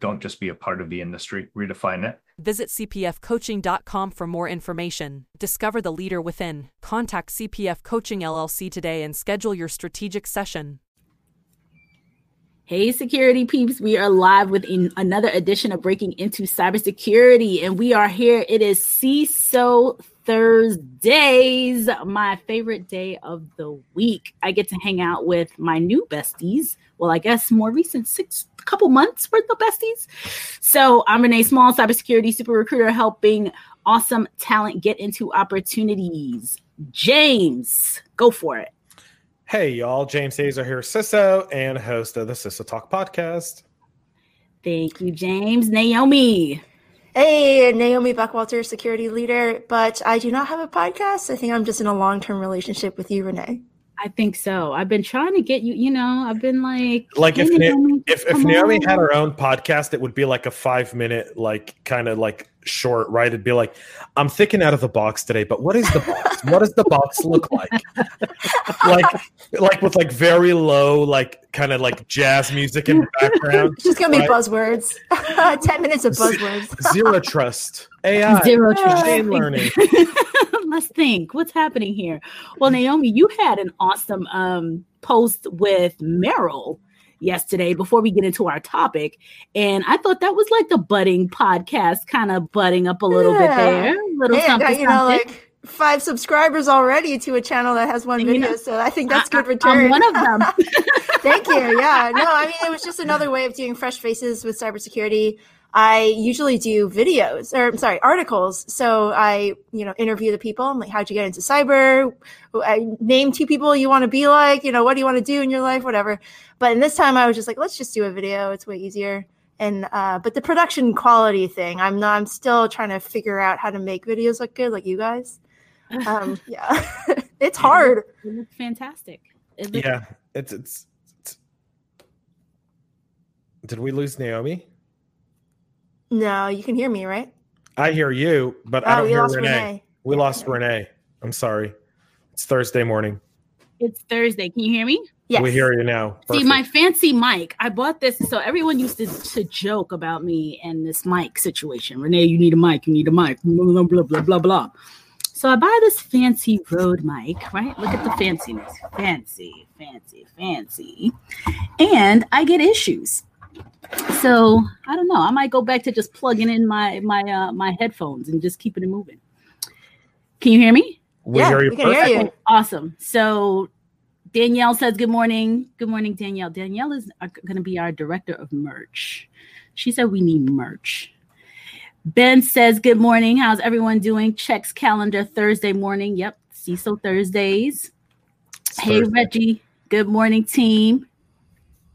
Don't just be a part of the industry, redefine it. Visit cpfcoaching.com for more information. Discover the leader within. Contact CPF Coaching LLC today and schedule your strategic session. Hey, security peeps, we are live with another edition of Breaking Into Cybersecurity, and we are here. It is CISO Thursdays, my favorite day of the week. I get to hang out with my new besties. Well, I guess more recent six couple months worth of besties. So I'm Renee Small, cybersecurity super recruiter, helping awesome talent get into opportunities. James, go for it. Hey, y'all. James Azar here, CISO and host of the CISO Talk podcast. Thank you, James. Naomi. Hey, Naomi Buckwalter, security leader, but I do not have a podcast. I think I'm just in a long term relationship with you, Renee. I think so. I've been trying to get you. You know, I've been like, like if Naomi, if if Naomi had her own podcast, it would be like a five minute, like kind of like short, right? It'd be like, I'm thinking out of the box today, but what is the box? what does the box look like? like, like with like very low, like kind of like jazz music in the background. It's just gonna right? be buzzwords. Ten minutes of buzzwords. Zero trust. AI. Zero trust. Machine learning. Let's think. What's happening here? Well, Naomi, you had an awesome um, post with Meryl yesterday before we get into our topic. And I thought that was like a budding podcast, kind of budding up a little yeah. bit there. A little and, something, you know, something. like five subscribers already to a channel that has one and video. You know, so I think that's good return. I'm one of them. Thank you. Yeah. No, I mean, it was just another way of doing fresh faces with cybersecurity. I usually do videos or I'm sorry, articles. So I, you know, interview the people. I'm like, how'd you get into cyber? I name two people you want to be like, you know, what do you want to do in your life? Whatever. But in this time I was just like, let's just do a video. It's way easier. And, uh, but the production quality thing, I'm not, I'm still trying to figure out how to make videos look good like you guys. Um, yeah, it's hard. It looks fantastic. It yeah. It's, it's, it's, did we lose Naomi? No, you can hear me, right? I hear you, but oh, I don't hear Renee. Renee. We yeah, lost Renee. I'm sorry. It's Thursday morning. It's Thursday. Can you hear me? Yes. We hear you now. Perfect. See, my fancy mic, I bought this. So everyone used to, to joke about me and this mic situation. Renee, you need a mic. You need a mic. Blah, blah, blah, blah, blah. So I buy this fancy Rode mic, right? Look at the fanciness. Fancy, fancy, fancy. And I get issues. So I don't know. I might go back to just plugging in my my uh, my headphones and just keeping it moving. Can you hear me? We yeah, hear you. We can hear you. Awesome. So Danielle says good morning. Good morning, Danielle. Danielle is uh, going to be our director of merch. She said we need merch. Ben says good morning. How's everyone doing? Checks calendar Thursday morning. Yep, CISO Thursdays. It's hey Thursday. Reggie. Good morning, team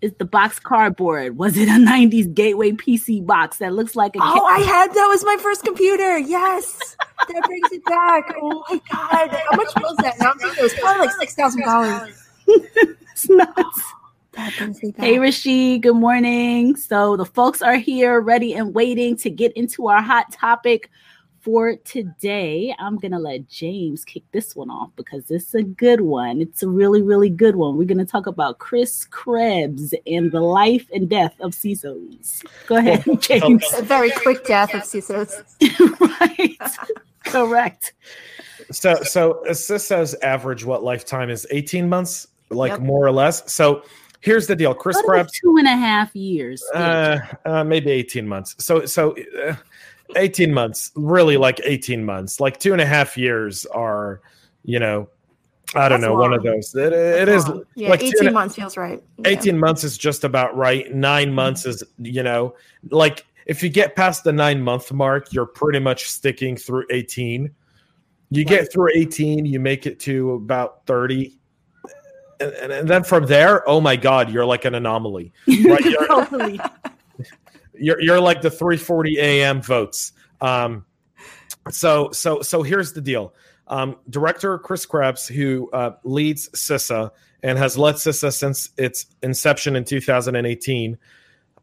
is the box cardboard? Was it a 90s gateway PC box that looks like a Oh, I had that was my first computer. Yes. that brings it back. Oh my god. How much was that? Now it was probably like six thousand dollars. It's nuts. Hey Rashid, good morning. So the folks are here ready and waiting to get into our hot topic for today, I'm going to let James kick this one off because it's a good one. It's a really, really good one. We're going to talk about Chris Krebs and the life and death of CISOs. Go ahead, James. A very quick death of CISOs. right. Correct. So, so CISO's average what lifetime is 18 months, like yep. more or less. So, here's the deal chris krebs two and a half years uh, uh, maybe 18 months so so uh, 18 months, really like 18 months, like two and a half years are, you know, I don't That's know, long. one of those. It, it is yeah, like 18 months feels right. 18 months is just about right. 9 mm-hmm. months is, you know, like if you get past the 9 month mark, you're pretty much sticking through 18. You right. get through 18, you make it to about 30 and, and, then from there, oh my God, you're like an anomaly. Right? You're, totally. You're, you're like the 3:40 a.m. votes. Um, so so so here's the deal. Um, director Chris Krebs, who uh, leads CISA and has led CISA since its inception in 2018,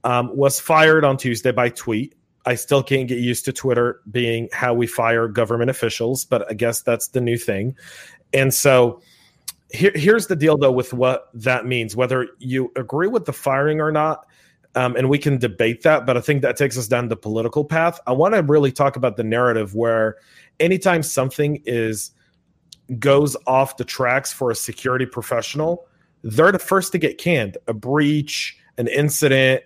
um, was fired on Tuesday by tweet. I still can't get used to Twitter being how we fire government officials, but I guess that's the new thing. And so here, here's the deal, though, with what that means, whether you agree with the firing or not. Um, and we can debate that, but I think that takes us down the political path. I want to really talk about the narrative where anytime something is goes off the tracks for a security professional, they're the first to get canned. A breach, an incident,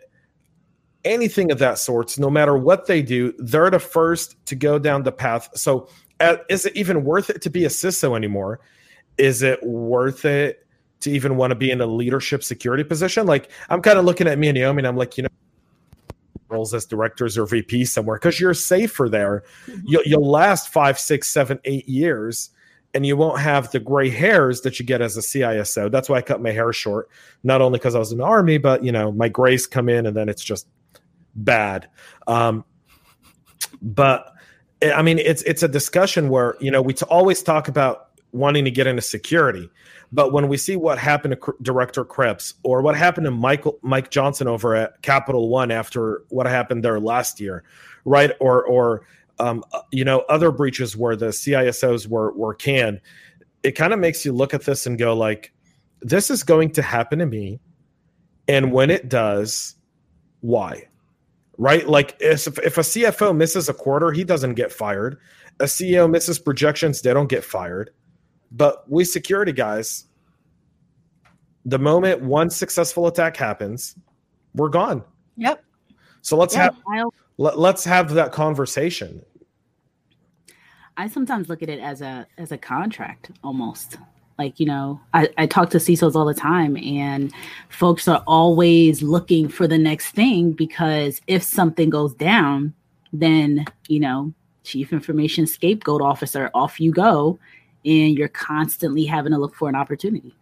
anything of that sorts, no matter what they do, they're the first to go down the path. So, uh, is it even worth it to be a CISO anymore? Is it worth it to even want to be in a leadership security position? Like, I'm kind of looking at me and Naomi, and I'm like, you know, roles as directors or VP somewhere because you're safer there. Mm-hmm. You'll, you'll last five, six, seven, eight years and you won't have the gray hairs that you get as a CISO. That's why I cut my hair short, not only because I was in the army, but you know, my grays come in and then it's just bad. Um, but eh, I mean, it's it's a discussion where you know we always talk about wanting to get into security, but when we see what happened to C- Director Krebs or what happened to Michael Mike Johnson over at Capital One after what happened there last year, right? Or or um, you know other breaches where the CISOs were were canned, it kind of makes you look at this and go like, this is going to happen to me, and when it does, why? right? Like if, if a CFO misses a quarter, he doesn't get fired. A CEO misses projections, they don't get fired. But we security guys, the moment one successful attack happens, we're gone. Yep. So let's yeah, have I'll, let, let's have that conversation. I sometimes look at it as a as a contract almost. Like, you know, I, I talk to CISOs all the time, and folks are always looking for the next thing because if something goes down, then, you know, chief information scapegoat officer, off you go. And you're constantly having to look for an opportunity.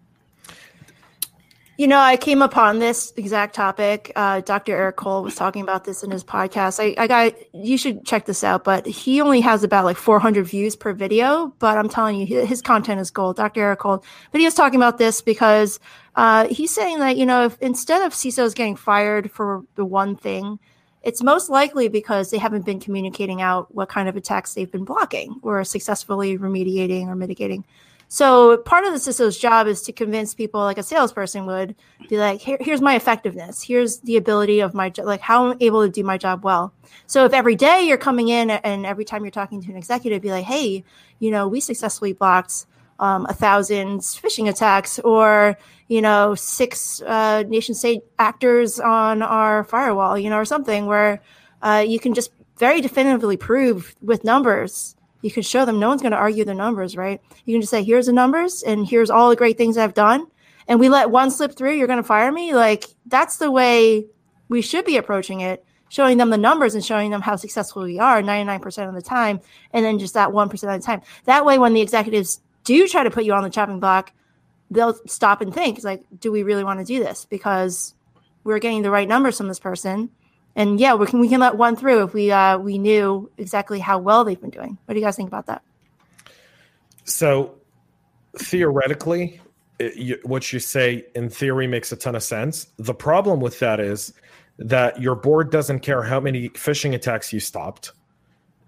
You know, I came upon this exact topic. Uh, Dr. Eric Cole was talking about this in his podcast. I, I got you should check this out, but he only has about like 400 views per video. But I'm telling you, his content is gold. Dr. Eric Cole, but he was talking about this because uh, he's saying that you know, if instead of CISOs getting fired for the one thing, it's most likely because they haven't been communicating out what kind of attacks they've been blocking or successfully remediating or mitigating. So part of the CISO's job is to convince people, like a salesperson would, be like, Here, here's my effectiveness. Here's the ability of my like how I'm able to do my job well. So if every day you're coming in and every time you're talking to an executive, be like, hey, you know, we successfully blocked um, a thousand phishing attacks, or you know, six uh, nation state actors on our firewall, you know, or something where uh, you can just very definitively prove with numbers. You can show them no one's going to argue the numbers right? You can just say here's the numbers and here's all the great things i've done and we let one slip through you're going to fire me. Like that's the way we should be approaching it showing them the numbers and showing them how successful we are 99% of the time and then just that 1% of the time. That way when the executives do try to put you on the chopping block they'll stop and think like do we really want to do this because we're getting the right numbers from this person and yeah, we can we can let one through if we uh, we knew exactly how well they've been doing. What do you guys think about that? So theoretically, it, you, what you say in theory makes a ton of sense. The problem with that is that your board doesn't care how many phishing attacks you stopped.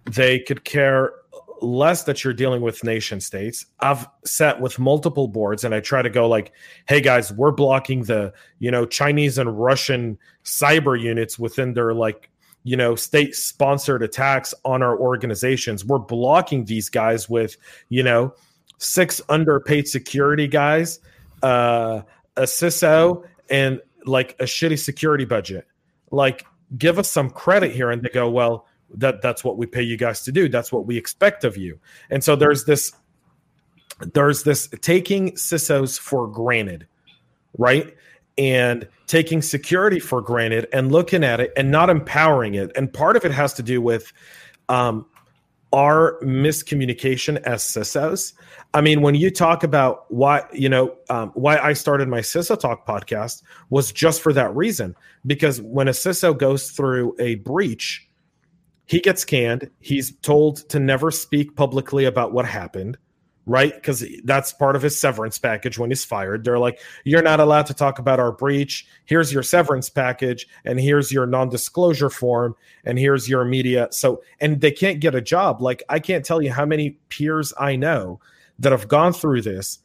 They could care less that you're dealing with nation states. I've sat with multiple boards and I try to go like, hey guys, we're blocking the, you know, Chinese and Russian cyber units within their like, you know, state sponsored attacks on our organizations. We're blocking these guys with, you know, six underpaid security guys, uh, a CISO, and like a shitty security budget. Like, give us some credit here. And they go, well, that that's what we pay you guys to do that's what we expect of you and so there's this there's this taking cisos for granted right and taking security for granted and looking at it and not empowering it and part of it has to do with um, our miscommunication as CISOs. I mean, when you talk about why, you know, um, why I started my CISO Talk podcast was just for that reason. Because when a CISO goes through a breach, he gets canned. He's told to never speak publicly about what happened right? Because that's part of his severance package when he's fired. They're like, you're not allowed to talk about our breach. Here's your severance package, and here's your non disclosure form, and here's your media. So, and they can't get a job. Like, I can't tell you how many peers I know that have gone through this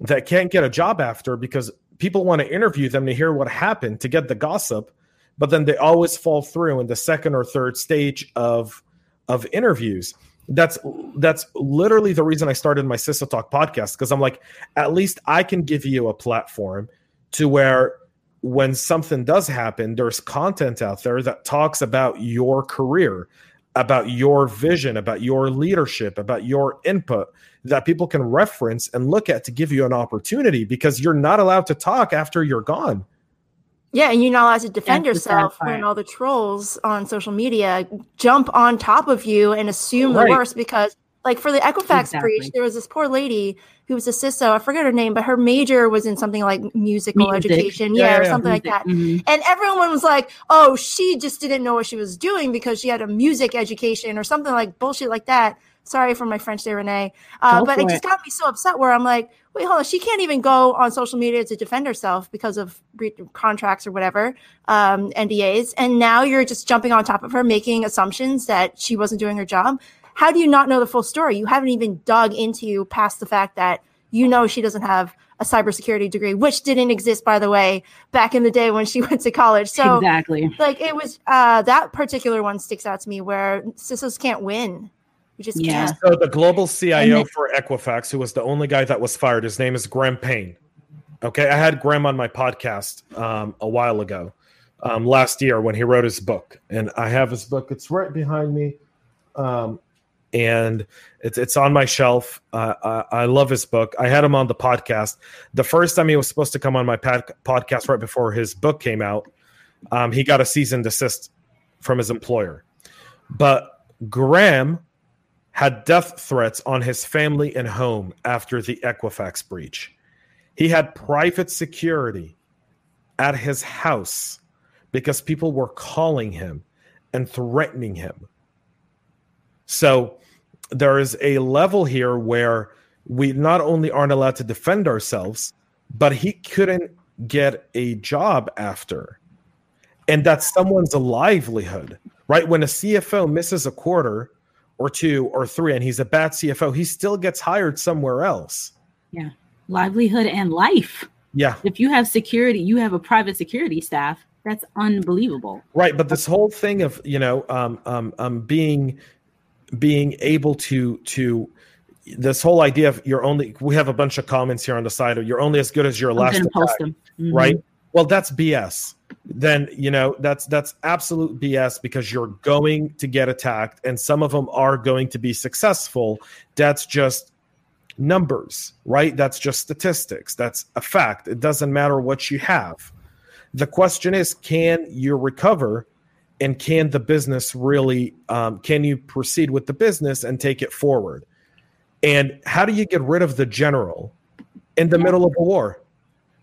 that can't get a job after because people want to interview them to hear what happened to get the gossip but then they always fall through in the second or third stage of of interviews that's that's literally the reason I started my CISO Talk podcast because I'm like, at least I can give you a platform to where when something does happen, there's content out there that talks about your career, about your vision, about your leadership, about your input that people can reference and look at to give you an opportunity because you're not allowed to talk after you're gone. Yeah, and you're not allowed to defend That's yourself when all the trolls on social media jump on top of you and assume right. the worst because like for the Equifax exactly. breach, there was this poor lady who was a CISO. I forget her name, but her major was in something like musical Music. education, yeah, yeah, or something like that. Mm-hmm. And everyone was like, "Oh, she just didn't know what she was doing because she had a music education or something like bullshit like that." Sorry for my French there, Renee. Uh, but it, it just got me so upset where I'm like, wait, hold on. She can't even go on social media to defend herself because of contracts or whatever, um, NDAs. And now you're just jumping on top of her, making assumptions that she wasn't doing her job. How do you not know the full story? You haven't even dug into past the fact that you know she doesn't have a cybersecurity degree, which didn't exist, by the way, back in the day when she went to college. So exactly, like it was uh, that particular one sticks out to me where CISOs can't win we just yeah. Can't. So the global CIO then, for Equifax, who was the only guy that was fired, his name is Graeme Payne. Okay, I had Graeme on my podcast um, a while ago, um, last year when he wrote his book, and I have his book. It's right behind me, um, and it's it's on my shelf. Uh, I, I, love his book. I had him on the podcast. The first time he was supposed to come on my pad, podcast, right before his book came out, um, he got a cease and desist from his employer. But Graeme had death threats on his family and home after the Equifax breach. He had private security at his house because people were calling him and threatening him. So there is a level here where we not only aren't allowed to defend ourselves, but he couldn't get a job after. And that's someone's livelihood, right? When a CFO misses a quarter, or two or three and he's a bad CFO, he still gets hired somewhere else. Yeah. Livelihood and life. Yeah. If you have security, you have a private security staff. That's unbelievable. Right. But this whole thing of, you know, um, um, um, being, being able to, to, this whole idea of you're only, we have a bunch of comments here on the side of you're only as good as your last, attack, mm-hmm. right? Well, that's BS then you know that's that's absolute BS because you're going to get attacked and some of them are going to be successful. That's just numbers, right? That's just statistics. That's a fact. It doesn't matter what you have. The question is, can you recover? And can the business really, um, can you proceed with the business and take it forward? And how do you get rid of the general in the middle of a war?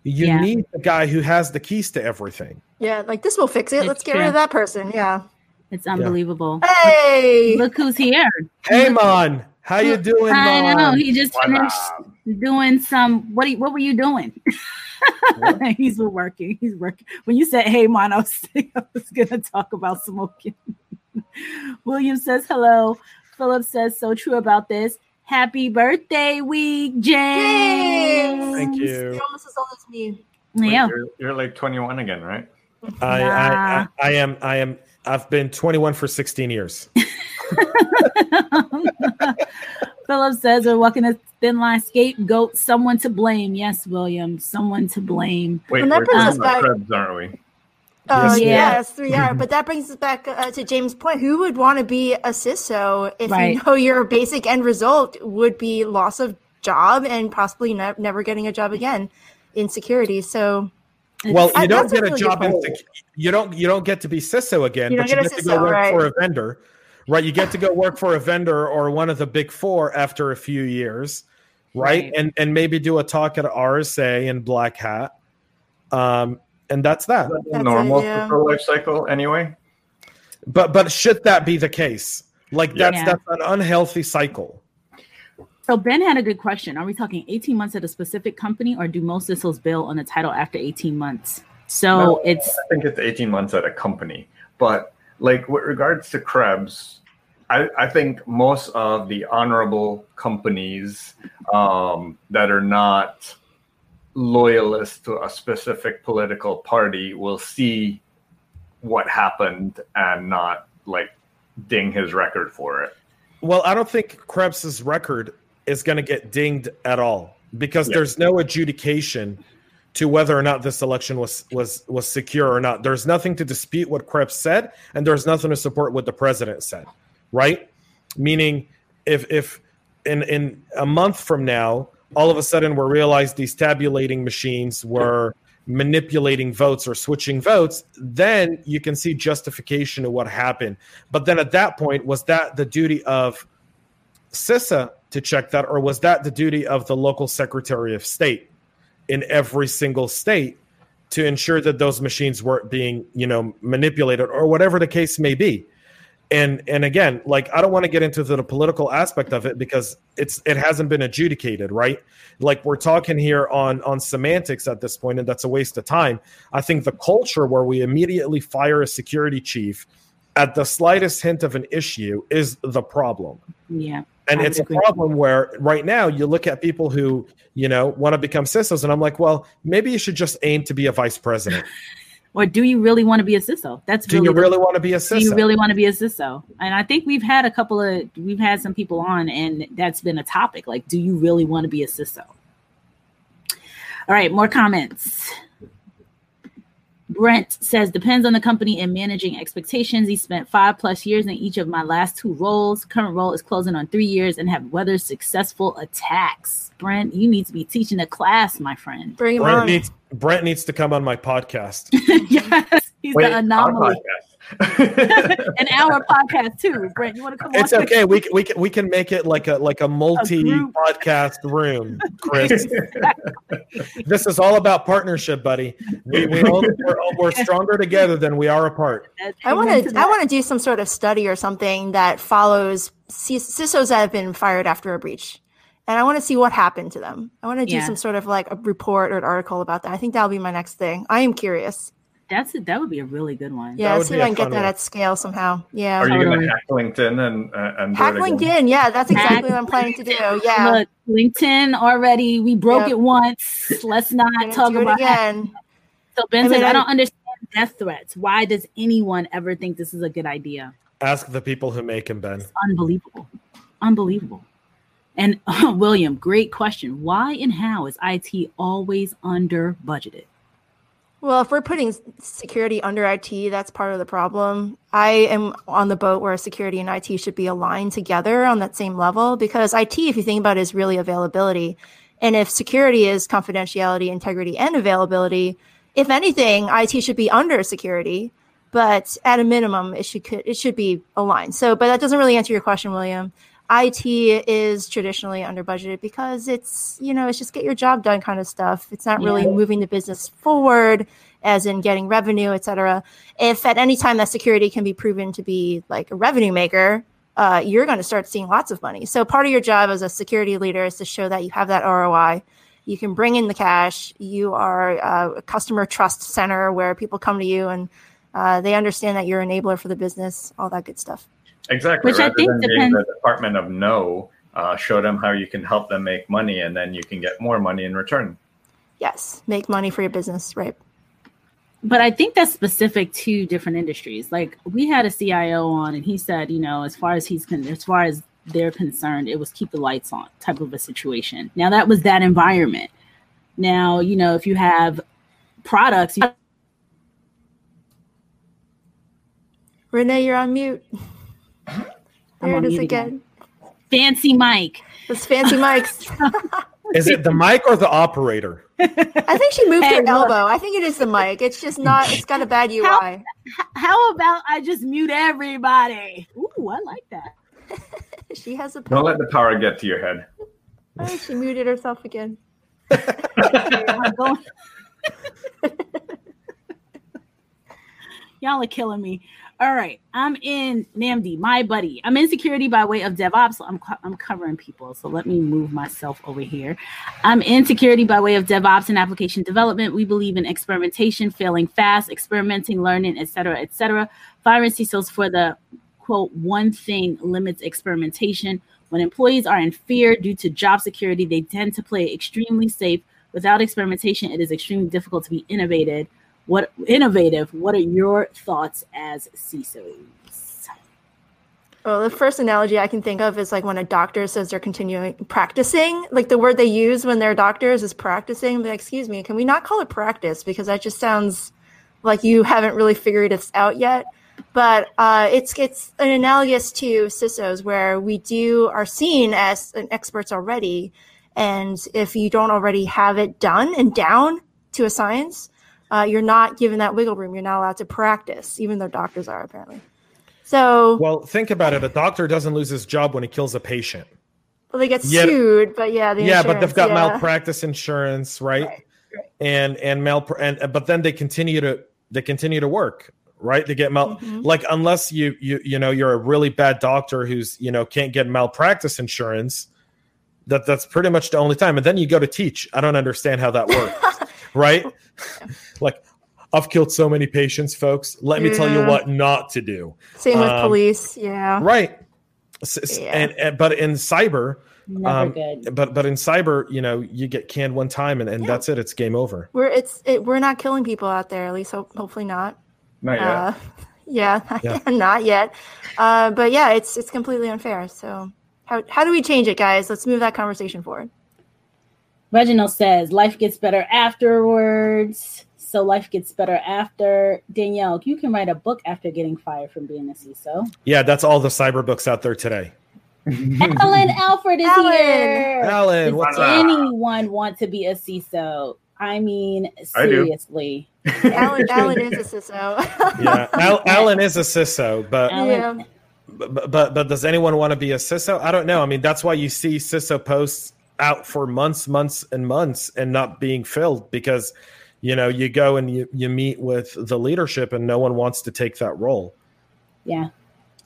You yeah. need the guy who has the keys to everything. Yeah, like this will fix it. It's Let's get true. rid of that person. Yeah. It's unbelievable. Hey, look, who's here. Hey, Mon. How you doing, I Mon? know. He just finished doing some. What? What were you doing? He's working. He's working. When you said, "Hey, Mon," I was, I was gonna talk about smoking. William says hello. Philip says so true about this. Happy birthday week, James. James. Thank you. You're almost as old as me. Yeah. You're, you're, like 21 again, right? I, I, I, I am. I am. I've been 21 for 16 years. Philip says we're walking a thin line scapegoat, someone to blame. Yes, William, someone to blame. Wait, we're talking about Krebs, aren't we? Oh yes, yes, we are. But that brings us back uh, to James' point. Who would want to be a CISO if right. you know your basic end result would be loss of job and possibly ne- never getting a job again in security? So, well, you I, don't get a, really job in sec- you don't you don't get to be CISO again, you but you get, get to go work right. for a vendor, right? You get to go work for a vendor or one of the big four after a few years, right? Right. And and maybe do a talk at RSA and Black Hat. Um, and that's that. That's normal it, yeah. for life cycle anyway. But but should that be the case? Like that's Yeah. that's an unhealthy cycle. So Ben had a good question. Are we talking 18 months at a specific company or do most CISOs bill on the title after 18 months? So No. it's I think it's 18 months at a company. But like with regards to Krebs, I, I think most of the honorable companies um, that are not loyalist to a specific political party will see what happened and not like ding his record for it. Well, I don't think Krebs's record is going to get dinged at all because Yeah. there's no adjudication to whether or not this election was was was secure or not. There's nothing to dispute what Krebs said, and there's nothing to support what the president said, right? Meaning, if if in in a month from now, all of a sudden we're realized these tabulating machines were manipulating votes or switching votes, then you can see justification of what happened. But then at that point, was that the duty of CISA to check that, or was that the duty of the local Secretary of State in every single state to ensure that those machines weren't being, you know, manipulated or whatever the case may be? And and again, like I don't want to get into the political aspect of it because it's it hasn't been adjudicated, right? Like we're talking here on on semantics at this point, and that's a waste of time. I think the culture where we immediately fire a security chief at the slightest hint of an issue is the problem yeah. and I it's a problem where right now you look at people who you know want to become CISOs, and I'm like, well, maybe you should just aim to be a vice president. Or do you really want to be a CISO? That's Do really you the- really want to be a CISO? do you really want to be a CISO? And I think we've had a couple of we've had some people on, and that's been a topic. Like, do you really want to be a CISO? All right, more comments. Brent says depends on the company and managing expectations. He spent five plus years in each of my last two roles. Current role is closing on three years and have weathered successful attacks. Brent, you need to be teaching a class, my friend. Bring him Brent on. needs Brent needs to come on my podcast. yes, he's Wait, the anomaly. An hour podcast too. Brent, you want to come on. It's on? okay. We can, we can we can make it like a like a multi group. podcast room, Chris. this is all about partnership, buddy. We, we all, we're, all- we're stronger together than we are apart. I want to. I want to do some sort of study or something that follows CISOs that have been fired after a breach, and I want to see what happened to them. I want to do Yeah. some sort of like a report or an article about that. I think that'll be my next thing. I am curious. That's a, that would be a really good one. Yeah, would see if a I can get that one. at scale somehow. Yeah, Are you going to hack LinkedIn and uh, and do hack? LinkedIn. Yeah, that's Hack- exactly what I'm planning to do. Yeah, Look, LinkedIn already. We broke Yep. it once. Let's not talk about it again. So Ben I mean, says, I I- don't understand death threats. Why does anyone ever think this is a good idea? Ask the people who make him, Ben. It's unbelievable. Unbelievable. And oh, William, great question. Why and how is IT always under budgeted? Well, if we're putting security under IT, that's part of the problem. I am on the boat where security and IT should be aligned together on that same level because IT, if you think about it, is really availability. And if security is confidentiality, integrity, and availability, if anything, IT should be under security, but at a minimum, it should it should be aligned. So, but that doesn't really answer your question, William. IT is traditionally under budgeted because it's you know it's just get your job done kind of stuff. It's not really Yeah. moving the business forward, as in getting revenue, et cetera. If at any time that security can be proven to be like a revenue maker, uh, you're going to start seeing lots of money. So part of your job as a security leader is to show that you have that ROI. You can bring in the cash. You are uh, a customer trust center where people come to you and uh, they understand that you're an enabler for the business, all that good stuff. Exactly. Which I Rather think than being depends- the Department of No, uh, show them how you can help them make money, and then you can get more money in return. Yes, make money for your business, right? But I think that's specific to different industries. Like we had a CIO on, and he said, you know, as far as he's con- as far as they're concerned, it was keep the lights on type of a situation. Now that was that environment. Now you know if you have products, you Renee, you're on mute. I'm There it is mute again. fancy mic. Those fancy mics. Is it the mic or the operator? I think she moved Hey, her look. elbow. I think it is the mic. It's just not. It's got a bad UI. How- How about I just mute everybody? Ooh, Ooh, I like that. she has a Power. Don't let the power get to your head. Oh, she muted herself again. Y'all are killing me. All right, I'm in NAMD, my buddy. I'm in security by way of DevOps. So I'm I'm covering people, so let me move myself over here. I'm in security by way of DevOps and application development. We believe in experimentation, failing fast, experimenting, learning, etc., etc. Firing CISOs for the quote one thing limits experimentation. When employees are in fear due to job security, they tend to play extremely safe. Without experimentation, it is extremely difficult to be innovative. What innovative? What are your thoughts as CISOs? Well, the first analogy I can think of is like when a doctor says they're continuing practicing. Like the word they use when they're doctors is practicing. But excuse me, can we not call it practice because that just sounds like you haven't really figured it out yet. But uh, it's it's an analogous to CISOs where we do are seen as experts already, and if you don't already have it done and down to a science, uh, you're not given that wiggle room. You're not allowed to practice, even though doctors are apparently. So, well, think about it. A doctor doesn't lose his job when he kills a patient. Well, they get Yeah. sued, but yeah, yeah, but they've got yeah. malpractice insurance, right? Right, right. And and mal and but then they continue to they continue to work, right? They get mal Mhm. like unless you you you know you're a really bad doctor who's you know can't get malpractice insurance. That that's pretty much the only time. And then you go to teach. I don't understand how that works, right? like I've killed so many patients, folks. Let me tell you what not to do. Same with Um, police, yeah. Right. S- s- Yeah. And, and but in cyber, Never um, good. but but in cyber, you know, you get canned one time and, and Yeah. that's it. It's game over. We're it's it, we're not killing people out there, at least hope, hopefully not. Not yet. Uh, yeah, Yeah. not yet. Uh, but yeah, it's it's completely unfair. So how how do we change it, guys? Let's move that conversation forward. Reginald says life gets better afterwards. So life gets better after. Danielle, you can write a book after getting fired from being a CISO. Yeah, that's all the cyber books out there today. Alan Alfred is Alan. here. Alan, Does what's up? anyone want to be a CISO? I mean, I seriously. Alan Alan is a CISO. Yeah, Al- Alan is a CISO, but, Alan, Yeah. but but but does anyone want to be a CISO? I don't know. I mean, that's why you see CISO posts out for months, months, and months, and not being filled because you know you go and you you meet with the leadership, and no one wants to take that role. Yeah.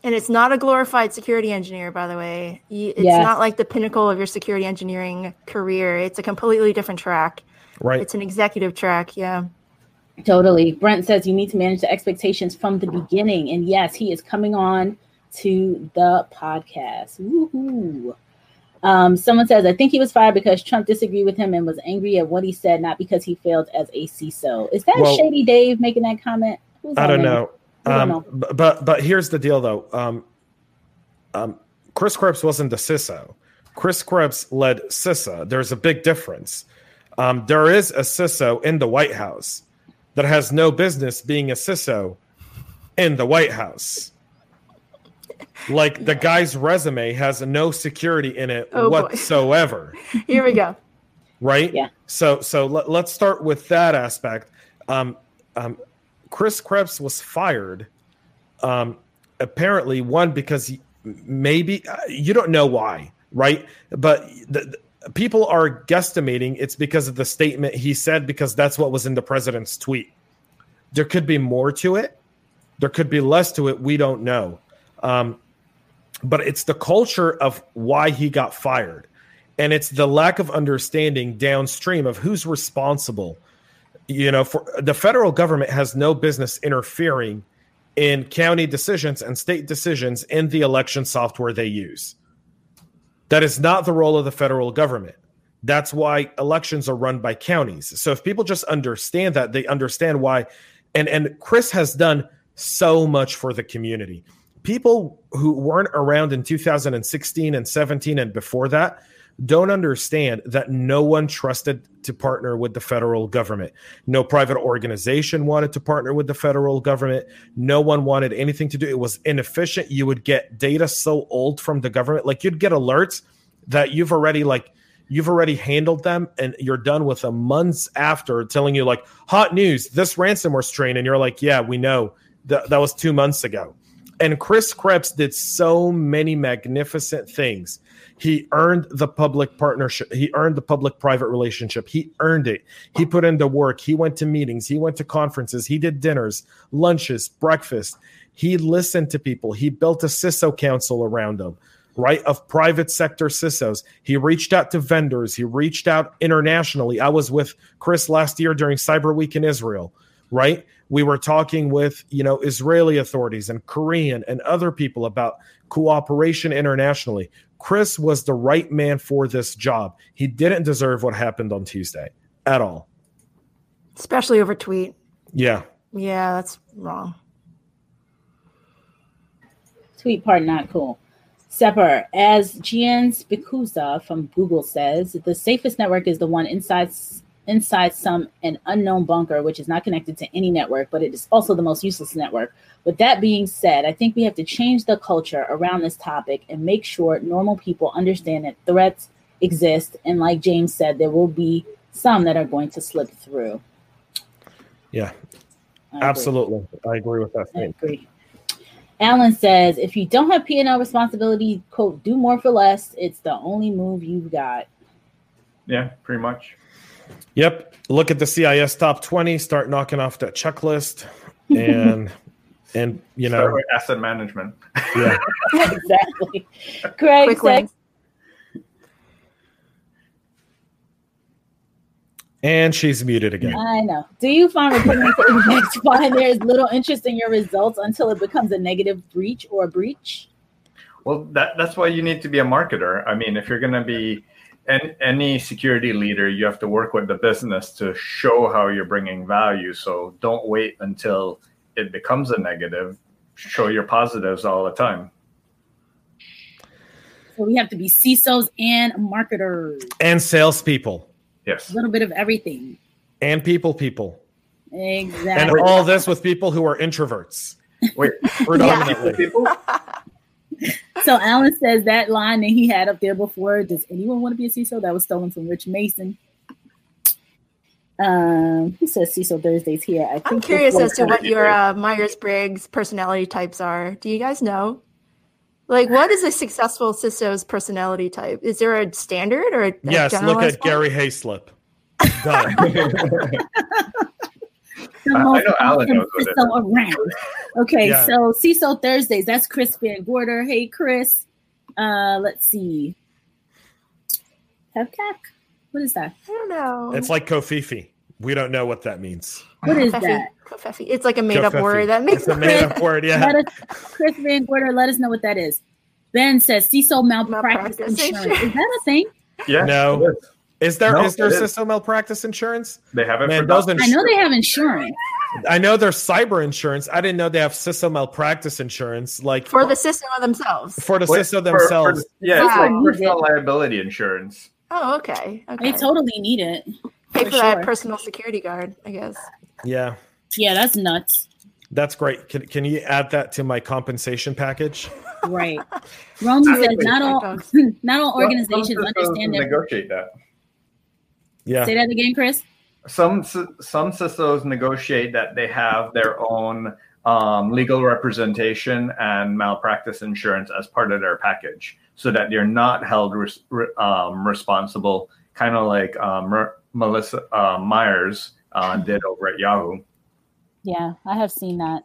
And it's not a glorified security engineer, by the way. You- It's Yes. not like the pinnacle of your security engineering career. It's a completely different track. Right. It's an executive track. Yeah. Totally. Brent says you need to manage the expectations from the beginning. And yes, he is coming on to the podcast. Woohoo. Um, someone says, I think he was fired because Trump disagreed with him and was angry at what he said, not because he failed as a CISO. Is that Well- Shady Dave making that comment? Who's I don't know. Um, know. but but here's the deal though. Um, um, Chris Krebs wasn't the CISO. Chris Krebs led CISA. There's a big difference. Um, there is a CISO in the White House that has no business being a CISO in the White House. Like the guy's resume has no security in it Oh, boy. whatsoever Here we go. right? Yeah. So so let, let's start with that aspect. Um, um, Chris Krebs was fired. Um, apparently, one because he, maybe uh, you don't know why, right? But the, the- people are guesstimating it's because of the statement he said because that's what was in the president's tweet. There could be more to it. There could be less to it. We don't know. Um, but it's the culture of why he got fired. And it's the lack of understanding downstream of who's responsible. You know for the federal government has no business interfering in county decisions and state decisions in the election software they use. That is not the role of the federal government. That's why elections are run by counties. So if people just understand that they understand why. And and chris has done so much for the community people who weren't around in 2016 and 17 and before that don't understand that no one trusted to partner with the federal government. No private organization wanted to partner with the federal government. No one wanted anything to do. It was inefficient. You would get data so old from the government. Like you'd get alerts that you've already like you've already handled them and you're done with them months after telling you like hot news, this ransomware strain and you're like, "Yeah, we know. That that was 2 months ago." And Chris Krebs did so many magnificent things. He earned the public partnership. He earned the public private relationship. He earned it. He put into work. He went to meetings. He went to conferences. He did dinners, lunches, breakfast. He listened to people. He built a CISO council around him, right? Of private sector CISOs. He reached out to vendors. He reached out internationally. I was with Chris last year during Cyber Week in Israel, right? We were talking with, you know, Israeli authorities and Korean and other people about cooperation internationally. Chris was the right man for this job. He didn't deserve what happened on Tuesday at all. Especially over tweet. Yeah. Yeah, that's wrong. Tweet part not cool. Sepper, as Gian Spicusa from Google says, the safest network is the one inside inside some an unknown bunker, which is not connected to any network, but it is also the most useless network. With that being said, I think we have to change the culture around this topic and make sure normal people understand that threats exist. And like James said, there will be some that are going to slip through. Yeah, I absolutely. I agree with that I agree. Alan says, if you don't have P&L responsibility, quote, do more for less. It's the only move you've got. Yeah, pretty much. Yep. Look at the CIS top 20, start knocking off that checklist and and you Start know, with asset management. yeah. exactly. Craig Quick says, wins. And she's muted again. I know. Do you find reporting to Apex find there is little interest in your results until it becomes a negative breach or a breach? Well, that, that's why you need to be a marketer. I mean, if you're going to be an, any security leader, you have to work with the business to show how you're bringing value. So don't wait until it becomes a negative. Show your positives all the time. So we have to be CISOs and marketers. And salespeople. Yes. A little bit of everything. And people people. Exactly. And all this with people who are introverts. Wait, Predominantly. people? So Alan says that line that he had up there before. Does anyone want to be a CISO? That was stolen from Rich Mason. Um, he says CISO Thursdays here. I think I'm curious as to what your uh, Myers Briggs personality types are. Do you guys know? Like, what is a successful CISO's personality type? Is there a standard or a, a Yes, look at one? Gary Hayslip. Done. the I- I most know Alan knows what it CISO around. Okay, Yeah. so CISO Thursdays. That's Chris Van Gorder. Hey, Chris. Uh, let's see. Hevcac? What is that? I don't know. it's like covfefe. We don't know what that means. What is covfefe. that? covfefe. It's like a made up word that makes It's a made up word, yeah. Let us, Chris Van Gorder, let us know what that is. Ben says CISO malpractice, Malpractice insurance. insurance. Is that a thing? Yeah. No. It is. Is there No, is there it is. system malpractice insurance? They have it Man, for those doctors. I know they have insurance. I know there's cyber insurance. I didn't know they have system malpractice insurance, like for the system themselves. for the Wait, system for- for- themselves. yeah, it's Yeah. like personal liability insurance. Oh, okay. Okay. They totally need it. Pay for for that sure. personal security guard, I guess. yeah, Yeah, that's nuts. that's great. Can, can you add that to my compensation package? Right. Romy says not all not all organizations understand their negotiate that. Yeah, say that again, Chris. Some some CISOs negotiate that they have their own um, legal representation and malpractice insurance as part of their package, so that they're not held res- re- um, responsible, kind of like um, Mer- Melissa uh, Myers uh, did over at Yahoo. Yeah, I have seen that.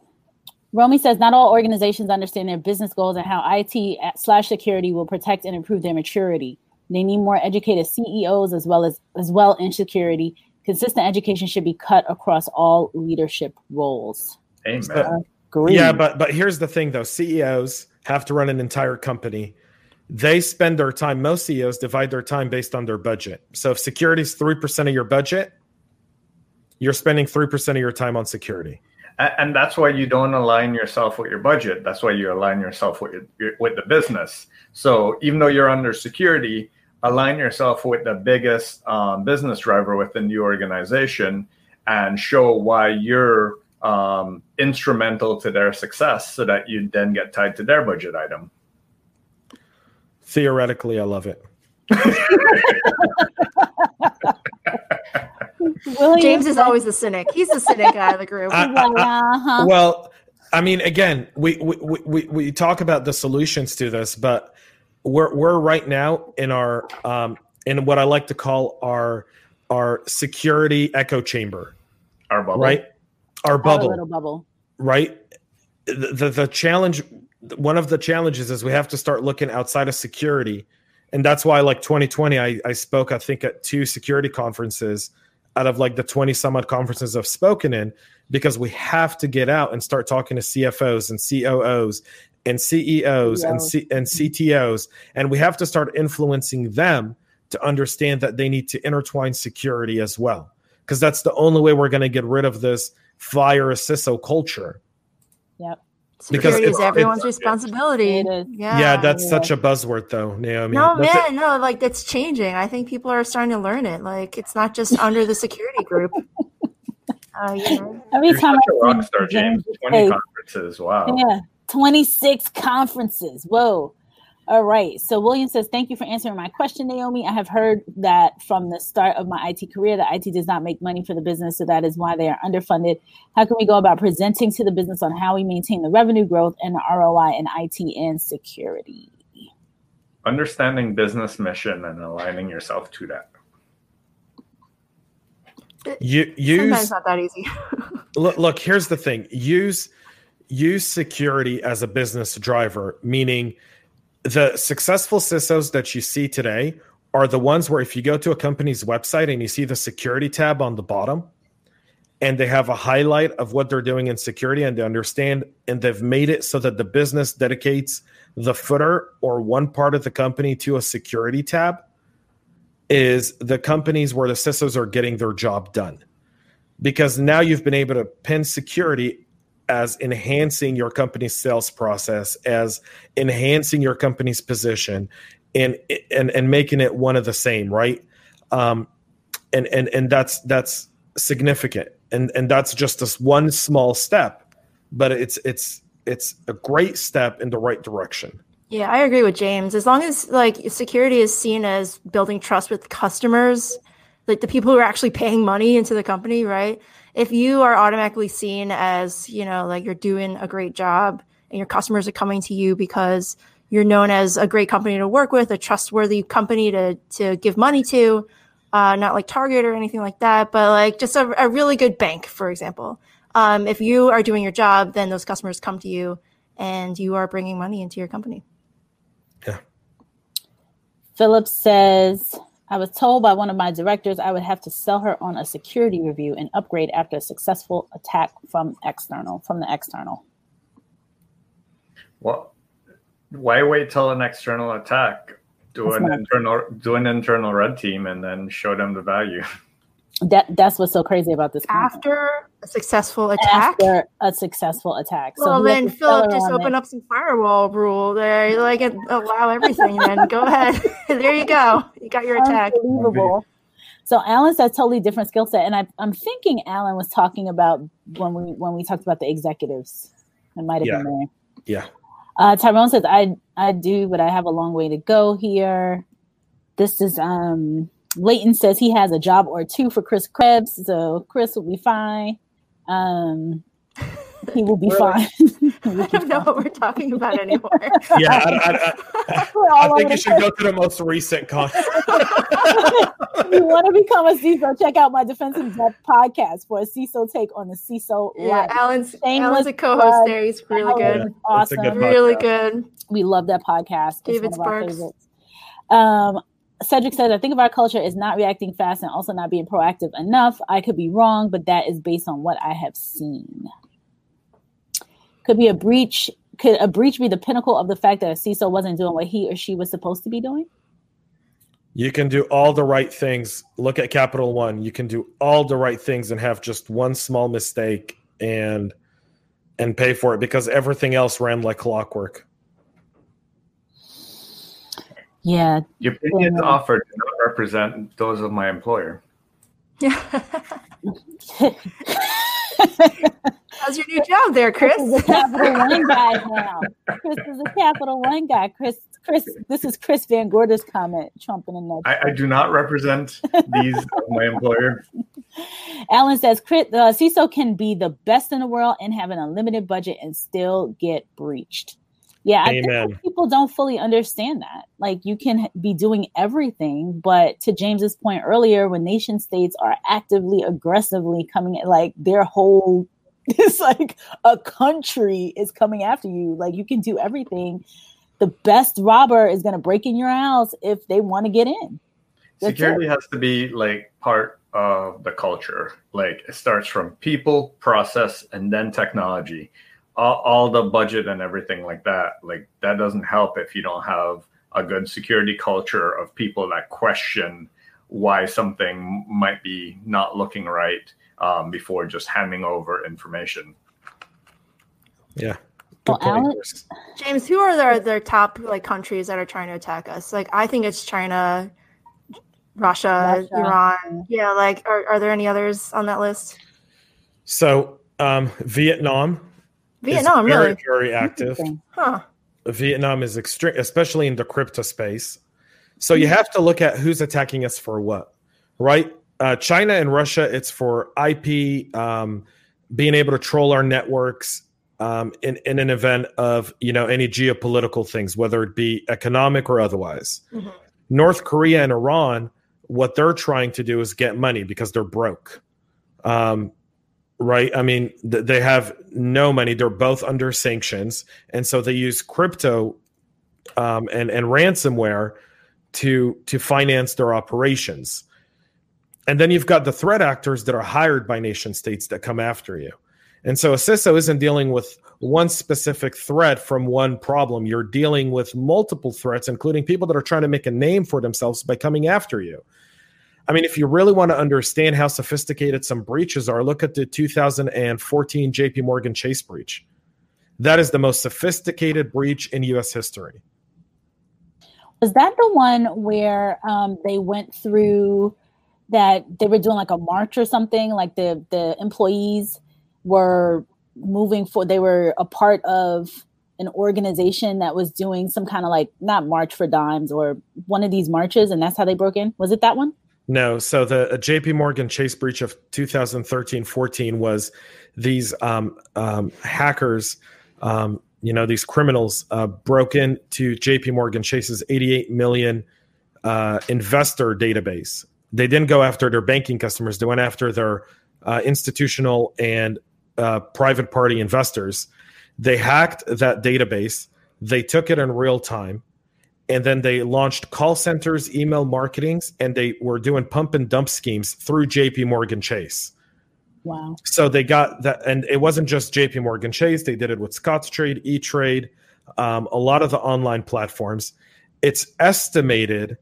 Romy says not all organizations understand their business goals and how IT slash security will protect and improve their maturity. They need more educated CEOs as well as as well in security. Consistent education should be cut across all leadership roles. Amen. Agree. yeah, but but here's the thing though: CEOs have to run an entire company. They spend their time. Most CEOs divide their time based on their budget. So if security is three percent of your budget, you're spending three percent of your time on security. A- and that's why you don't align yourself with your budget that's why you align yourself with your, your, with the business so even though you're under security align yourself with the biggest um, business driver within the organization and show why you're um, instrumental to their success so that you then get tied to their budget item Theoretically, I love it. James is always the cynic. He's the cynic out of the group. I- says, uh-huh. Well, I mean, again, we, we, we, we talk about the solutions to this, but we're, we're right now in our, um, in what I like to call our, our security echo chamber, Our bubble. right? Our Our bubble, little bubble. right? The, the, the challenge, one of the challenges is we have to start looking outside of security. And that's why, like 2020, I, I spoke, I think, at two security conferences out of like the 20 some odd conferences I've spoken in, because we have to get out and start talking to CFOs and COOs and CEOs and, C- and CTOs. And we have to start influencing them to understand that they need to intertwine security as well. Because that's the only way we're going to get rid of this fire a CISO culture. Yep. Because Security is it's- everyone's it's- responsibility. It is. Yeah. Yeah, that's yeah. such a buzzword, though, Naomi. no, That's man, no, like that's changing. I think people are starting to learn it. Like it's not just under the security group. Uh, you know? Every You're time such a I rock see star, James. James 20 say- conferences. Wow. Yeah, 26 conferences. Whoa. All right. So William says, Thank you for answering my question, Naomi. I have heard that from the start of my IT career that IT does not make money for the business. So that is why they are underfunded. How can we go about presenting to the business on how we maintain the revenue growth and the ROI in IT and security? Understanding business mission and aligning yourself to that. you Sometimes use not that easy. look, look here's the thing use use security as a business driver meaning the successful cisos that you see today are the ones where if you go to a company's website and you see the security tab on the bottom and they have a highlight of what they're doing in security and they understand and they've made it so that the business dedicates the footer or one part of the company to a security tab is the companies where the CISOs are getting their job done. Because now you've been able to pin security as enhancing your company's sales process as enhancing your company's position and and and making it one of the same right um and and and that's that's significant and and that's just this one small step but it's it's it's a great step in the right direction Yeah, I agree with James. As long as like security is seen as building trust with customers, like the people who are actually paying money into the company, right? If you are automatically seen as, you know, like you're doing a great job and your customers are coming to you because you're known as a great company to work with, a trustworthy company to to give money to, uh, not like Target or anything like that, but like just a, a really good bank, for example. Um, if you are doing your job, then those customers come to you and you are bringing money into your company. Yeah. Phillips says, I was told by one of my directors I would have to sell her on a security review and upgrade after a successful attack from external, from the external. Well, why wait till an external attack? Do That's an internal do an internal red team and then show them the value. That that's what's so crazy about this. content. After a successful attack, after a successful attack. well, he then to Philip just open it. up some firewall rule there. Like, it- allow everything, then go ahead. there you go. You got your attack. Unbelievable. So Alan says totally different skill set, and I, I'm thinking Alan was talking about when we when we talked about the executives. It might have Yeah. been there. yeah Uh, Tyrone says, I, I do, but I have a long way to go here. This is, um, Leighton says he has a job or two for Chris Krebs. So Chris will be fine. Um, he will be fine. I don't know what we're talking about anymore. yeah i, I, I, We're I think you the should go to the most recent con if you want to become a CISO, check out my Defense in Depth podcast for a CISO take on the CISO yeah, life. Alan's Shameless Alan's a co-host there. He's really Alan good. is Awesome. Good Really good. We love that podcast. It's David one of our Sparks. favorites. Um, Cedric says, I think of our culture is not reacting fast and also not being proactive enough. I could be wrong, but that is based on what I have seen. Could be a breach. Could a breach be the pinnacle of the fact that a CISO wasn't doing what he or she was supposed to be doing? You can do all the right things. Look at Capital One. You can do all the right things and have just one small mistake and and pay for it because everything else ran like clockwork. Yeah, The opinions Yeah. offered do not represent those of my employer. Yeah. How's your new job there, Chris? Chris is a Capital One guy now. Chris is a Capital One guy. Chris, Chris, this is Chris Van Gorder's comment, trumping in the. I, I do not represent these of my employer. Alan says, Chris, uh, CISO can be the best in the world and have an unlimited budget and still get breached. Yeah, I think Amen. people don't fully understand that. Like you can be doing everything, but to James's point earlier, when nation states are actively, aggressively coming, at like their whole, it's like a country is coming after you. Like you can do everything. The best robber is going to break in your house if they want to get in. That's Security has to be like part of the culture. Like it starts from people, process, and then technology. All, all the budget and everything like that. Like that doesn't help if you don't have a good security culture of people that question why something might be not looking right um, before just handing over information. Yeah. Well, Good point, Alan- James, who are their their top like countries that are trying to attack us? Like, I think it's China, Russia, Russia. Iran. Yeah, like, are, are there any others on that list? So um, Vietnam. Is Vietnam, very, really? very active. Huh. Vietnam is extreme, especially in the crypto space. So you have to look at who's attacking us for what, right? Uh, China and Russia, it's for IP, um, being able to troll our networks um, in, in an event of you know any geopolitical things, whether it be economic or otherwise. Mhm. North Korea and Iran, what they're trying to do is get money because they're broke. Um, right? I mean, th- they have no money. They're both under sanctions, and so they use crypto um, and and ransomware to to finance their operations. And then you've got the threat actors that are hired by nation states that come after you. And so CISO isn't dealing with one specific threat from one problem. You're dealing with multiple threats, including people that are trying to make a name for themselves by coming after you. I mean, if you really want to understand how sophisticated some breaches are, look at the 2014 JP Morgan Chase breach. That is the most sophisticated breach in US history. Was that the one where um, they went through that they were doing like a march or something? Like the the employees were moving for they were a part of an organization that was doing some kind of like not march for dimes or one of these marches, and that's how they broke in. Was it that one? No, so the uh, JP Morgan Chase breach of 2013 14 was these um, um, hackers, um, you know, these criminals uh, broke into JP Morgan Chase's 88 million uh, investor database. They didn't go after their banking customers, they went after their uh, institutional and uh, private party investors. They hacked that database, they took it in real time and then they launched call centers, email marketings, and they were doing pump and dump schemes through JP Morgan Chase. Wow. So they got that, and it wasn't just JP Morgan Chase. They did it with Scott's Trade, E Trade, um, a lot of the online platforms. It's estimated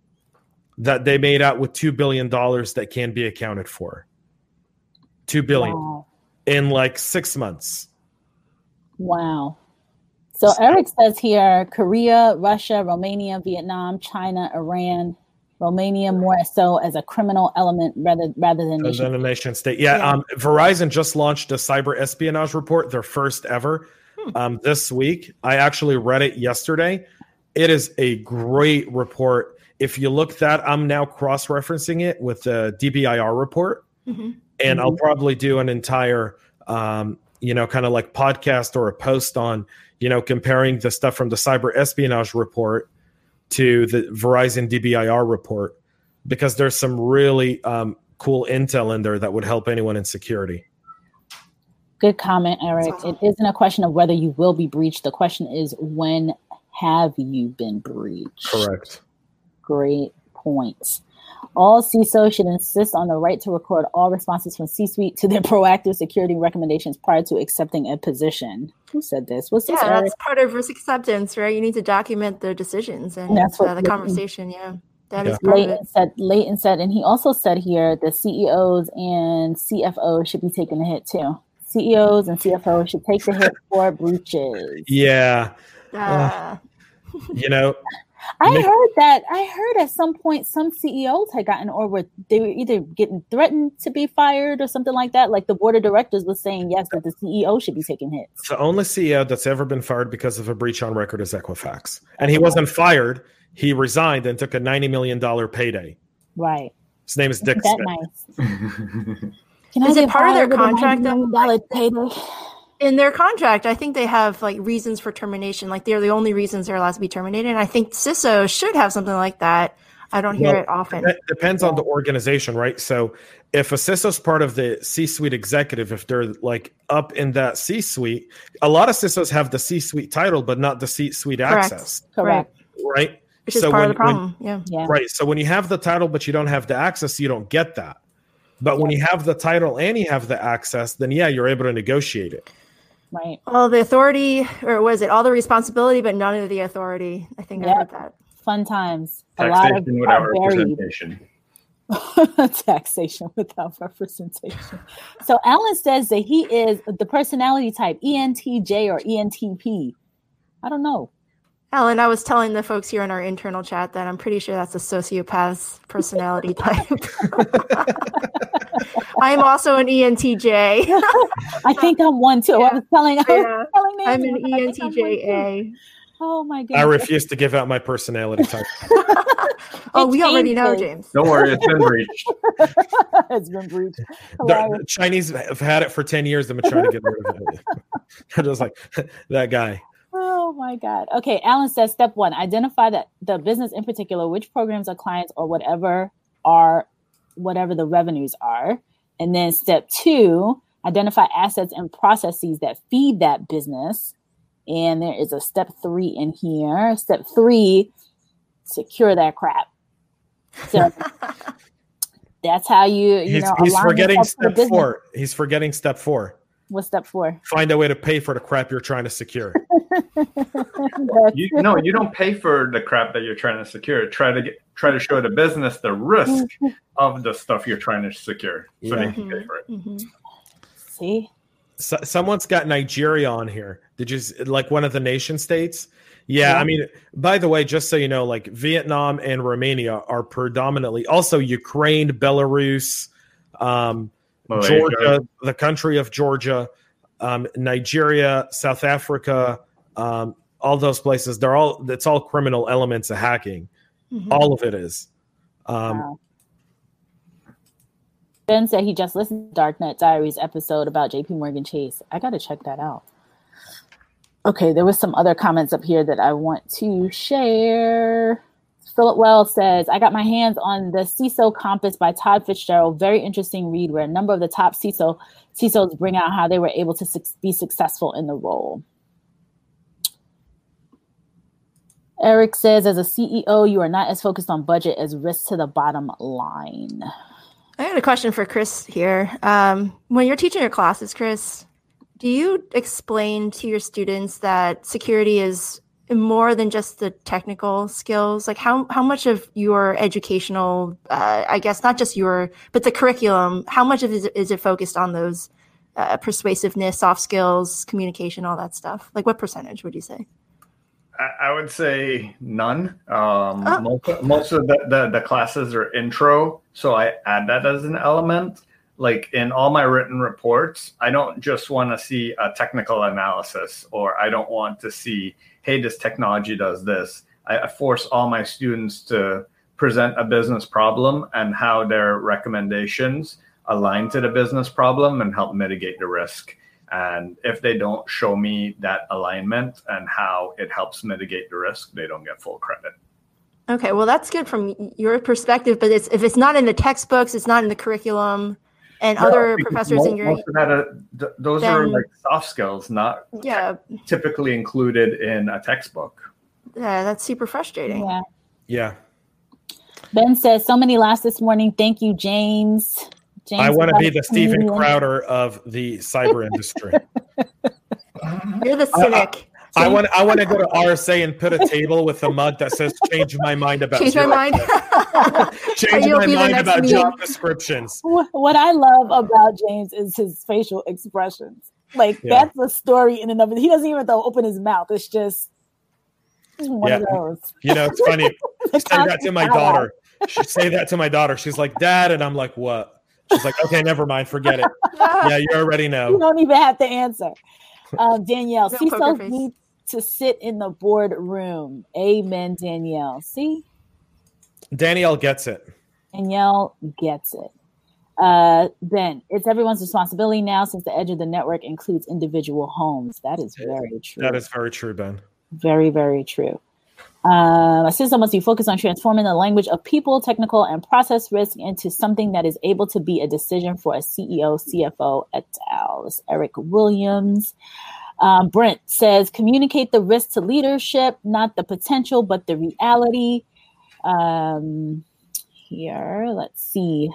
that they made out with two billion dollars that can be accounted for. Two billion Wow. in like six months. Wow. So Eric says here Korea, Russia, Romania, Vietnam, China, Iran, Romania more so as a criminal element rather rather than And nation. then a nation state. Yeah, Yeah. Um, Verizon just launched a cyber espionage report, their first ever, um, this week. I actually read it yesterday. It is a great report. If you look that, I'm now cross referencing it with the DBIR report, Mhm. and I'll probably do an entire, um, you know, kind of like podcast or a post on, you know, comparing the stuff from the cyber espionage report to the Verizon DBIR report because there's some really um, cool intel in there that would help anyone in security. Good comment, Eric. Awesome. It isn't a question of whether you will be breached. The question is when have you been breached? Correct. Great points. All CISO should insist on the right to record all responses from C-suite to their proactive security recommendations prior to accepting a position. Who said this? Was this Yeah, Eric? that's part of risk acceptance, right? You need to document the decisions and That's what uh, the Leighton- conversation. Yeah, that Yeah. is part of. Leighton said, Leighton said, and he also said here the CEOs and CFOs should be taking a hit too. CEOs and CFOs should take the hit for breaches. Yeah. Uh, You know, I Make- heard that. I heard at some point some CEOs had gotten or were they were either getting threatened to be fired or something like that. Like the board of directors was saying yes that the CEO should be taking hits. The only CEO that's ever been fired because of a breach on record is Equifax. And he wasn't fired. He resigned and took a $90 million payday. Right. His name is Dick Isn't Smith. that nice? Can Is it part of their fired with a contract, $90 million payday? In their contract, I think they have like reasons for termination. Like they're the only reasons they're allowed to be terminated. And I think CISO should have something like that. I don't hear Well, it often. That depends on the organization, right? So if a CISO's part of the C-suite executive, if they're like up in that C-suite, a lot of CISOs have the C-suite title, but not the C-suite Correct. access, Correct. right? Which is So part when- of the problem. yeah. Yeah. Right. So when you have the title but you don't have the access, you don't get that. But when you have the title and you have the access, then yeah, you're able to negotiate it. Right. All the authority, or was it all the responsibility, but none of the authority? I think I Yeah. heard that. Fun times. A lot of Taxation without are representation. taxation without representation. So Alan says that he is the personality type ENTJ or ENTP. I don't know. Alan, I was telling the folks here in our internal chat that I'm pretty sure that's a sociopath's personality type. I'm also an ENTJ. I think I'm one too. I was telling, I was Yeah. telling I'm an I think I'm one too. ENTJA. Oh my god! I refuse to give out my personality type. Oh, we already know, changes. James. Don't worry, it's been breached. it's been breached. the, the Chinese have had it for 10 years. They've been trying to get rid of it. They're just like, that guy. Oh my God. Okay. Alan says step one, identify that the business in particular, which programs or clients or whatever are whatever the revenues are. And then step two, identify assets and processes that feed that business. And there is a step three in here. Step three, secure that crap. So that's how you, you He's, know, he's forgetting yourself to the step four. He's forgetting step four. What's step four? Find a way to pay for the crap you're trying to secure. You, no, you don't pay for the crap that you're trying to secure. Try to get, try to show the business the risk of the stuff you're trying to secure, so Yeah. they can pay for it. Mhm. See? So, someone's got Nigeria on here. Did you s- like one of the nation states? Yeah, Yeah. I mean, by the way, just so you know, like Vietnam and Romania are predominantly also Ukraine, Belarus, um, Malaysia. Georgia, the country of Georgia, um, Nigeria, South Africa, um, all those places. They're all it's all criminal elements of hacking. Mhm. All of it is. Um, Wow. Ben said he just listened to Darknet Diaries episode about JP Morgan Chase. I got to check that out. Okay, there was some other comments up here that I want to share. Philip Wells says, I got my hands on the CISO Compass by Todd Fitzgerald. Very interesting read where a number of the top CISO CISOs bring out how they were able to suc be successful in the role. Eric says, as a CEO, you are not as focused on budget as risk to the bottom line. I had a question for Chris here. Um, when you're teaching your classes, Chris, do you explain to your students that security is more than just the technical skills? Like how how much of your educational, uh, I guess not just your, but the curriculum, how much of it is, is it focused on those uh, persuasiveness, soft skills, communication, all that stuff? Like what percentage would you say? I, I would say none. Um, Oh. most, most of the, the, the classes are intro, so I add that as an element. Like in all my written reports, I don't just want to see a technical analysis or I don't want to see, hey, this technology does this. I, force all my students to present a business problem and how their recommendations align to the business problem and help mitigate the risk. And if they don't show me that alignment and how it helps mitigate the risk, they don't get full credit. Okay, well that's good from your perspective, but it's if it's not in the textbooks, it's not in the curriculum, and other professors mo- in your most of that are- th- those are like soft skills, not yeah, typically included in a textbook. yeah, that's super frustrating. Yeah. yeah. Ben says, so many laughs this morning. Thank you, James. James I want to be the Steven. Crowder of the cyber industry. You're the cynic. I want I want to go to RSA and put a table with a mug that says "Change my mind about Change my job- mind. change my mind about meme. job descriptions." What what I love about James is his facial expressions. Like Yeah. that's a story in and of it. He doesn't even though open his mouth. It's just One Yeah. of those. You know, it's funny. The say that to my daughter. She say that to my daughter. She's like, "Dad," and I'm like, "What?" She's like, "Okay, never mind. Forget it." Yeah, you already know. You don't even have to answer. Um, Danielle, No poker CISO need to sit in the boardroom. Amen, Danielle. See, Danielle gets it. Danielle gets it. Uh, Ben, it's everyone's responsibility now since the edge of the network includes individual homes. That is very true. That is very true, Ben. Very, very true. Um, a system must be focused on transforming the language of people, technical, and process risk into something that is able to be a decision for a CEO, CFO, et al. It's Eric Williams. Um, Brent says, communicate the risk to leadership, not the potential, but the reality. Um, here, let's see.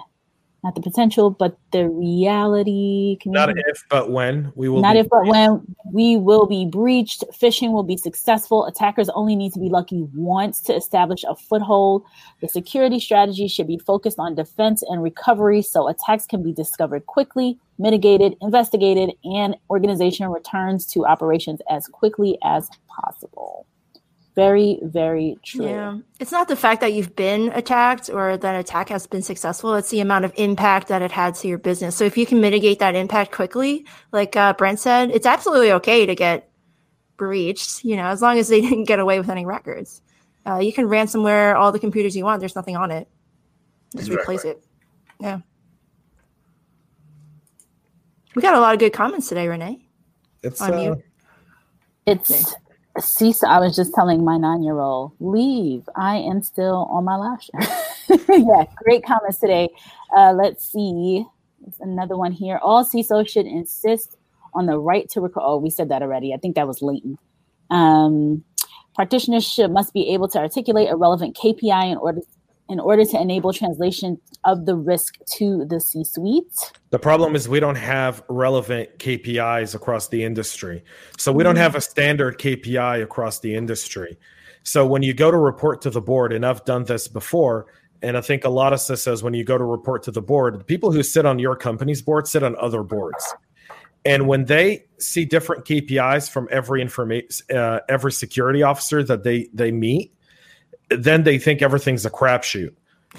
Not the potential, but the reality. Not if, but when we will. not if but when we will be breached phishing will be successful attackers only need to be lucky once to establish a foothold the security strategy should be focused on defense and recovery so attacks can be discovered quickly mitigated investigated and organization returns to operations as quickly as possible very very true Yeah. It's not the fact that you've been attacked or that attack has been successful. It's the amount of impact that it had to your business. So if you can mitigate that impact quickly, like uh, Brent said, it's absolutely okay to get breached, you know, as long as they didn't get away with any records. Uh, you can ransomware all the computers you want. There's nothing on it. Just replace it. Yeah. We got a lot of good comments today, Renee. It's on uh, mute. it's CISO, I was just telling my nine-year-old, leave. I am still on my lasher. yeah, great comments today. Uh, let's see. There's another one here. All CISO should insist on the right to record. Oh, we said that already. I think that was Leighton. Um, practitioners should must be able to articulate a relevant KPI in order in order to enable translation of the risk to the C-suite. The problem is we don't have relevant KPIs across the industry. So we don't have a standard KPI across the industry. So when you go to report to the board, and I've done this before, and I think a lot of CISOs, when you go to report to the board, the people who sit on your company's board sit on other boards. And when they see different KPIs from every information, uh, every security officer that they they meet, then they think everything's a crapshoot.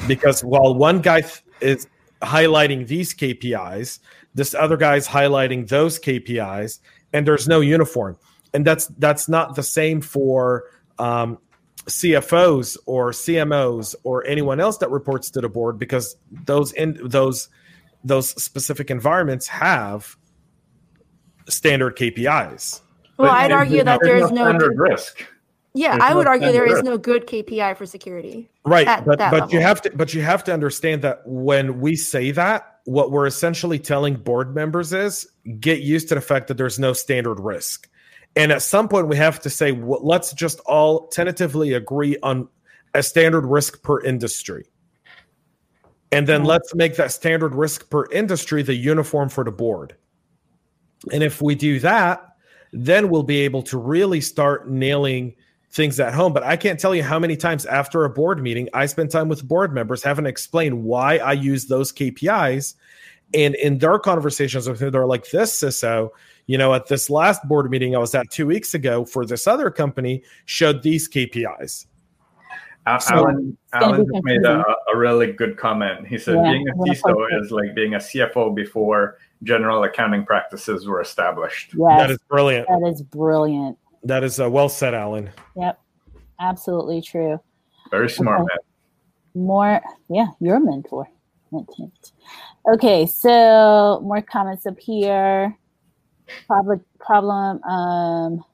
Because while one guy th- is highlighting these KPIs, this other guy's highlighting those KPIs, and there's no uniform. And that's that's not the same for um, CFOs or CMOs or anyone else that reports to the board because those in those those specific environments have standard KPIs. Well, But I'd argue that there's there's no. standard risk. Yeah, I would argue there is no good KPI for security. right at but but you have to but you have to understand that when we say that what we're essentially telling board members is get used to the fact that there's no standard risk and at some point we have to say well, let's just all tentatively agree on a standard risk per industry and then Mhm. let's make that standard risk per industry the uniform for the board and if we do that then we'll be able to really start nailing things at home. But I can't tell you how many times after a board meeting I spend time with board members having to explain why I use those KPIs. And in their conversations with me, they're like, this CISO, you know, at this last board meeting I was at two weeks ago for this other company showed these KPIs. Al- So Alan, Alan just made a, a really good comment. He said Yeah, being a I'm gonna CISO is like being a CFO before general accounting practices were established. Yes, That is brilliant. that is brilliant. That is uh, well said, Alan. Yep, absolutely true. Very smart Okay. man. more yeah you're mentor Hint, hint. okay so more comments up here problem problem um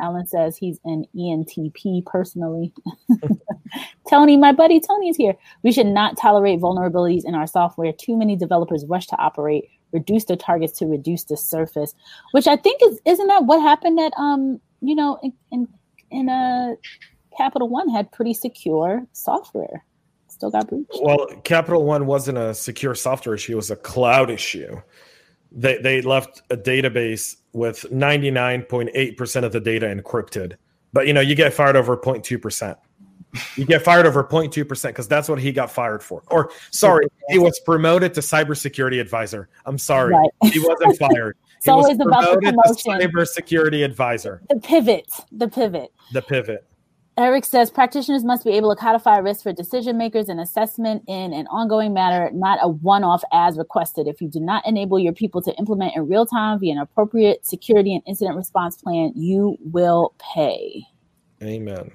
alan says he's an entp personally tony my buddy tony is here we should not tolerate vulnerabilities in our software too many developers rush to operate reduce their targets to reduce the surface which i think is isn't that what happened at um you know in in, in a Capital One had pretty secure software. Still got breached. Well, Capital One wasn't a secure software issue, it was a cloud issue. They, they left a database with 99.8% of the data encrypted. But you know, you get fired over 0.2%. You get fired over 0.2% because that's what he got fired for. Or sorry, he was promoted to cybersecurity advisor. I'm sorry. Right. He wasn't fired. It's he was always about the promoted to promotion. cybersecurity advisor, The pivot. The pivot. the pivot. Eric says practitioners must be able to codify risk for decision makers and assessment in an ongoing matter, not a one off as requested. If you do not enable your people to implement in real time via an appropriate security and incident response plan, you will pay. Amen.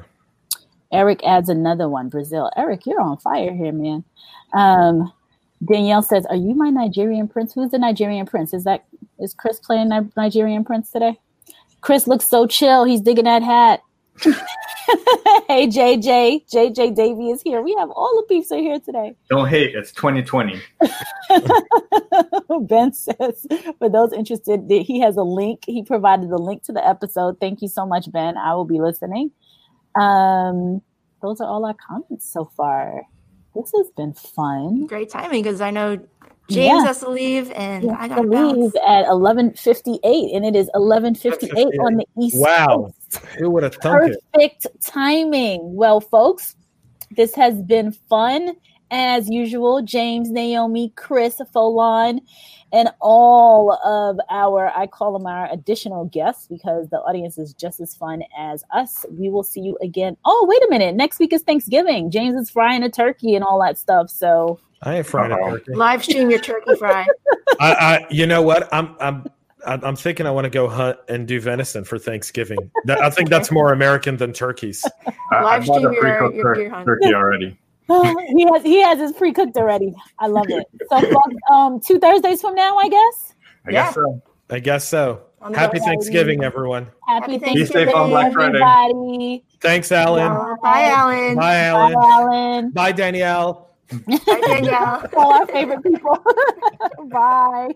Eric adds another one Brazil. Eric, you're on fire here, man. Um, Danielle says, Are you my Nigerian prince? Who's the Nigerian prince? Is that is Chris playing Nigerian prince today? Chris looks so chill. He's digging that hat. hey JJ, JJ Davy is here. We have all the peeps are here today. Don't hate, it's 2020. ben says, for those interested, he has a link. He provided the link to the episode. Thank you so much, Ben. I will be listening. Um, those are all our comments so far. This has been fun. Great timing because I know James yeah. has to leave, and I got to leave at eleven fifty eight, and it is eleven fifty eight on the east. Wow, Coast. Who would have thunk Perfect it? timing. Well, folks, this has been fun as usual. James, Naomi, Chris, Foulon, and all of our I call them our additional guests because the audience is just as fun as us. We will see you again. Oh, wait a minute! Next week is Thanksgiving. James is frying a turkey and all that stuff. So I ain't frying Uh-oh. a turkey. Live stream your turkey fry. I, I, you know what? I'm, I'm, I'm thinking I want to go hunt and do venison for Thanksgiving. That, I think that's more American than turkeys. Live stream your, your deer hunt. turkey already. he has he has his pre-cooked already. I love it. So um two Thursdays from now, I guess. I yeah. guess so. I guess so. Happy Thanksgiving, everyone. Happy Thanksgiving, everybody. Thanks, Alan. Bye, Alan. Bye, Alan. Bye, Alan. Bye, Danielle. Bye, Danielle. All our favorite people. Bye.